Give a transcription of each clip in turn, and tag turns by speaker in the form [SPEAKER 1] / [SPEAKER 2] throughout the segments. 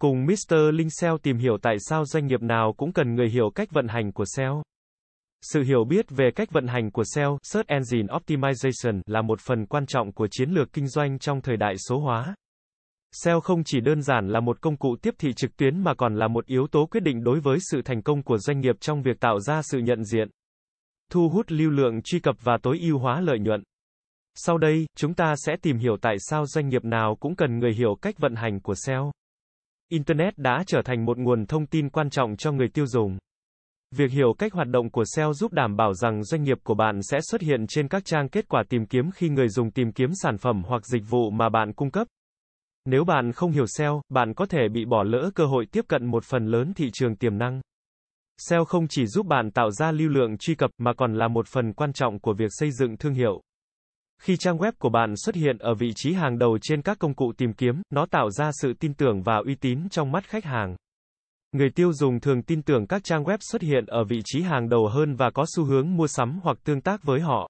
[SPEAKER 1] Cùng Mr. Linh SEO tìm hiểu tại sao doanh nghiệp nào cũng cần người hiểu cách vận hành của SEO. Sự hiểu biết về cách vận hành của SEO, Search Engine Optimization, là một phần quan trọng của chiến lược kinh doanh trong thời đại số hóa. SEO không chỉ đơn giản là một công cụ tiếp thị trực tuyến mà còn là một yếu tố quyết định đối với sự thành công của doanh nghiệp trong việc tạo ra sự nhận diện, thu hút lưu lượng truy cập và tối ưu hóa lợi nhuận. Sau đây, chúng ta sẽ tìm hiểu tại sao doanh nghiệp nào cũng cần người hiểu cách vận hành của SEO. Internet đã trở thành một nguồn thông tin quan trọng cho người tiêu dùng. Việc hiểu cách hoạt động của SEO giúp đảm bảo rằng doanh nghiệp của bạn sẽ xuất hiện trên các trang kết quả tìm kiếm khi người dùng tìm kiếm sản phẩm hoặc dịch vụ mà bạn cung cấp. Nếu bạn không hiểu SEO, bạn có thể bị bỏ lỡ cơ hội tiếp cận một phần lớn thị trường tiềm năng. SEO không chỉ giúp bạn tạo ra lưu lượng truy cập mà còn là một phần quan trọng của việc xây dựng thương hiệu. Khi trang web của bạn xuất hiện ở vị trí hàng đầu trên các công cụ tìm kiếm, nó tạo ra sự tin tưởng và uy tín trong mắt khách hàng. Người tiêu dùng thường tin tưởng các trang web xuất hiện ở vị trí hàng đầu hơn và có xu hướng mua sắm hoặc tương tác với họ.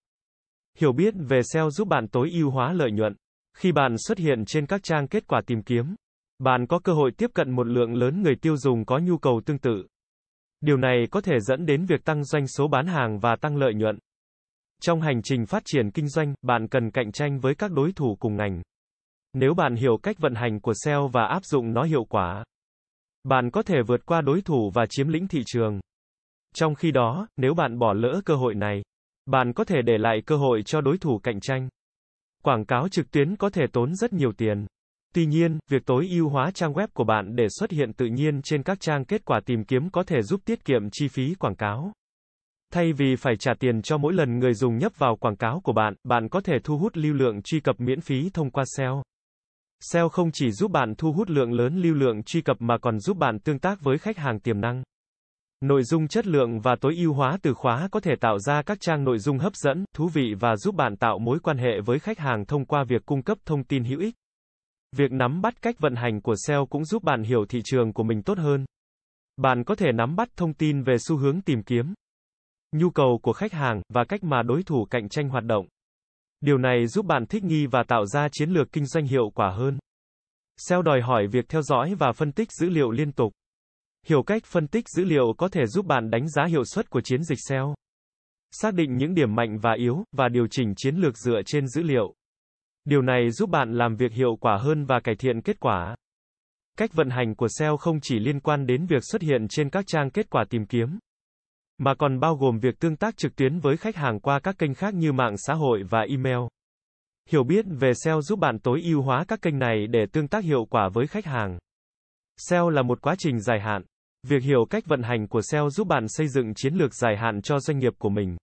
[SPEAKER 1] Hiểu biết về SEO giúp bạn tối ưu hóa lợi nhuận. Khi bạn xuất hiện trên các trang kết quả tìm kiếm, bạn có cơ hội tiếp cận một lượng lớn người tiêu dùng có nhu cầu tương tự. Điều này có thể dẫn đến việc tăng doanh số bán hàng và tăng lợi nhuận. Trong hành trình phát triển kinh doanh, bạn cần cạnh tranh với các đối thủ cùng ngành. Nếu bạn hiểu cách vận hành của SEO và áp dụng nó hiệu quả, bạn có thể vượt qua đối thủ và chiếm lĩnh thị trường. Trong khi đó, nếu bạn bỏ lỡ cơ hội này, bạn có thể để lại cơ hội cho đối thủ cạnh tranh. Quảng cáo trực tuyến có thể tốn rất nhiều tiền. Tuy nhiên, việc tối ưu hóa trang web của bạn để xuất hiện tự nhiên trên các trang kết quả tìm kiếm có thể giúp tiết kiệm chi phí quảng cáo. Thay vì phải trả tiền cho mỗi lần người dùng nhấp vào quảng cáo của bạn, bạn có thể thu hút lưu lượng truy cập miễn phí thông qua SEO. SEO không chỉ giúp bạn thu hút lượng lớn lưu lượng truy cập mà còn giúp bạn tương tác với khách hàng tiềm năng. Nội dung chất lượng và tối ưu hóa từ khóa có thể tạo ra các trang nội dung hấp dẫn, thú vị và giúp bạn tạo mối quan hệ với khách hàng thông qua việc cung cấp thông tin hữu ích. Việc nắm bắt cách vận hành của SEO cũng giúp bạn hiểu thị trường của mình tốt hơn. Bạn có thể nắm bắt thông tin về xu hướng tìm kiếm, nhu cầu của khách hàng và cách mà đối thủ cạnh tranh hoạt động. Điều này giúp bạn thích nghi và tạo ra chiến lược kinh doanh hiệu quả hơn. SEO đòi hỏi việc theo dõi và phân tích dữ liệu liên tục. Hiểu cách phân tích dữ liệu có thể giúp bạn đánh giá hiệu suất của chiến dịch SEO, xác định những điểm mạnh và yếu và điều chỉnh chiến lược dựa trên dữ liệu. Điều này giúp bạn làm việc hiệu quả hơn và cải thiện kết quả. Cách vận hành của SEO không chỉ liên quan đến việc xuất hiện trên các trang kết quả tìm kiếm, mà còn bao gồm việc tương tác trực tuyến với khách hàng qua các kênh khác như mạng xã hội và email. Hiểu biết về SEO giúp bạn tối ưu hóa các kênh này để tương tác hiệu quả với khách hàng. SEO là một quá trình dài hạn. Việc hiểu cách vận hành của SEO giúp bạn xây dựng chiến lược dài hạn cho doanh nghiệp của mình.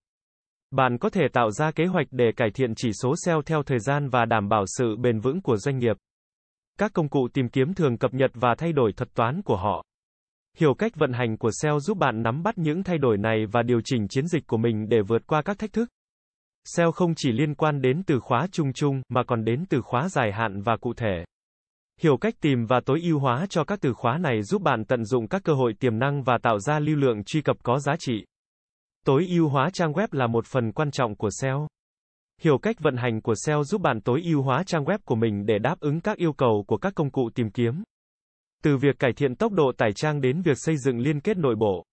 [SPEAKER 1] Bạn có thể tạo ra kế hoạch để cải thiện chỉ số SEO theo thời gian và đảm bảo sự bền vững của doanh nghiệp. Các công cụ tìm kiếm thường cập nhật và thay đổi thuật toán của họ. Hiểu cách vận hành của SEO giúp bạn nắm bắt những thay đổi này và điều chỉnh chiến dịch của mình để vượt qua các thách thức. SEO không chỉ liên quan đến từ khóa chung chung, mà còn đến từ khóa dài hạn và cụ thể. Hiểu cách tìm và tối ưu hóa cho các từ khóa này giúp bạn tận dụng các cơ hội tiềm năng và tạo ra lưu lượng truy cập có giá trị. Tối ưu hóa trang web là một phần quan trọng của SEO. Hiểu cách vận hành của SEO giúp bạn tối ưu hóa trang web của mình để đáp ứng các yêu cầu của các công cụ tìm kiếm. Từ việc cải thiện tốc độ tải trang đến việc xây dựng liên kết nội bộ.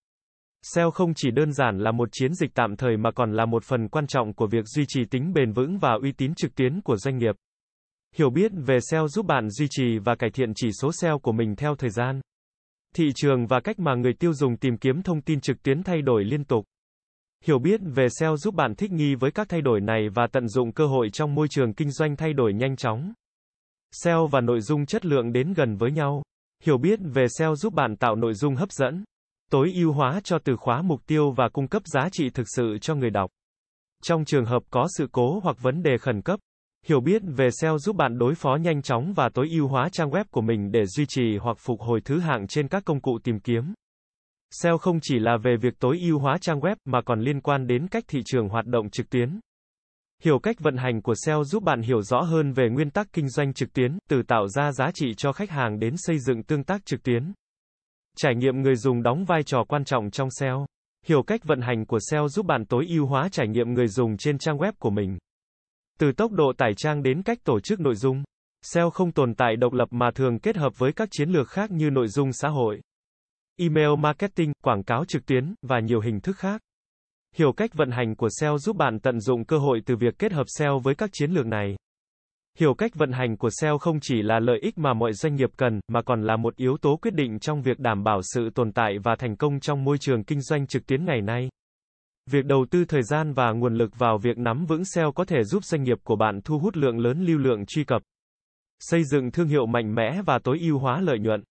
[SPEAKER 1] SEO không chỉ đơn giản là một chiến dịch tạm thời mà còn là một phần quan trọng của việc duy trì tính bền vững và uy tín trực tuyến của doanh nghiệp. Hiểu biết về SEO giúp bạn duy trì và cải thiện chỉ số SEO của mình theo thời gian. Thị trường và cách mà người tiêu dùng tìm kiếm thông tin trực tuyến thay đổi liên tục. Hiểu biết về SEO giúp bạn thích nghi với các thay đổi này và tận dụng cơ hội trong môi trường kinh doanh thay đổi nhanh chóng. SEO và nội dung chất lượng đến gần với nhau. Hiểu biết về SEO giúp bạn tạo nội dung hấp dẫn, tối ưu hóa cho từ khóa mục tiêu và cung cấp giá trị thực sự cho người đọc. Trong trường hợp có sự cố hoặc vấn đề khẩn cấp, hiểu biết về SEO giúp bạn đối phó nhanh chóng và tối ưu hóa trang web của mình để duy trì hoặc phục hồi thứ hạng trên các công cụ tìm kiếm. SEO không chỉ là về việc tối ưu hóa trang web mà còn liên quan đến cách thị trường hoạt động trực tuyến. Hiểu cách vận hành của SEO giúp bạn hiểu rõ hơn về nguyên tắc kinh doanh trực tuyến, từ tạo ra giá trị cho khách hàng đến xây dựng tương tác trực tuyến. Trải nghiệm người dùng đóng vai trò quan trọng trong SEO. Hiểu cách vận hành của SEO giúp bạn tối ưu hóa trải nghiệm người dùng trên trang web của mình. Từ tốc độ tải trang đến cách tổ chức nội dung. SEO không tồn tại độc lập mà thường kết hợp với các chiến lược khác như nội dung xã hội, email marketing, quảng cáo trực tuyến, và nhiều hình thức khác. Hiểu cách vận hành của SEO giúp bạn tận dụng cơ hội từ việc kết hợp SEO với các chiến lược này. Hiểu cách vận hành của SEO không chỉ là lợi ích mà mọi doanh nghiệp cần, mà còn là một yếu tố quyết định trong việc đảm bảo sự tồn tại và thành công trong môi trường kinh doanh trực tuyến ngày nay. Việc đầu tư thời gian và nguồn lực vào việc nắm vững SEO có thể giúp doanh nghiệp của bạn thu hút lượng lớn lưu lượng truy cập, xây dựng thương hiệu mạnh mẽ và tối ưu hóa lợi nhuận.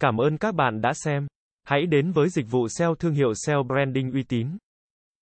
[SPEAKER 1] Cảm ơn các bạn đã xem. Hãy đến với dịch vụ SEO thương hiệu SEO branding uy tín.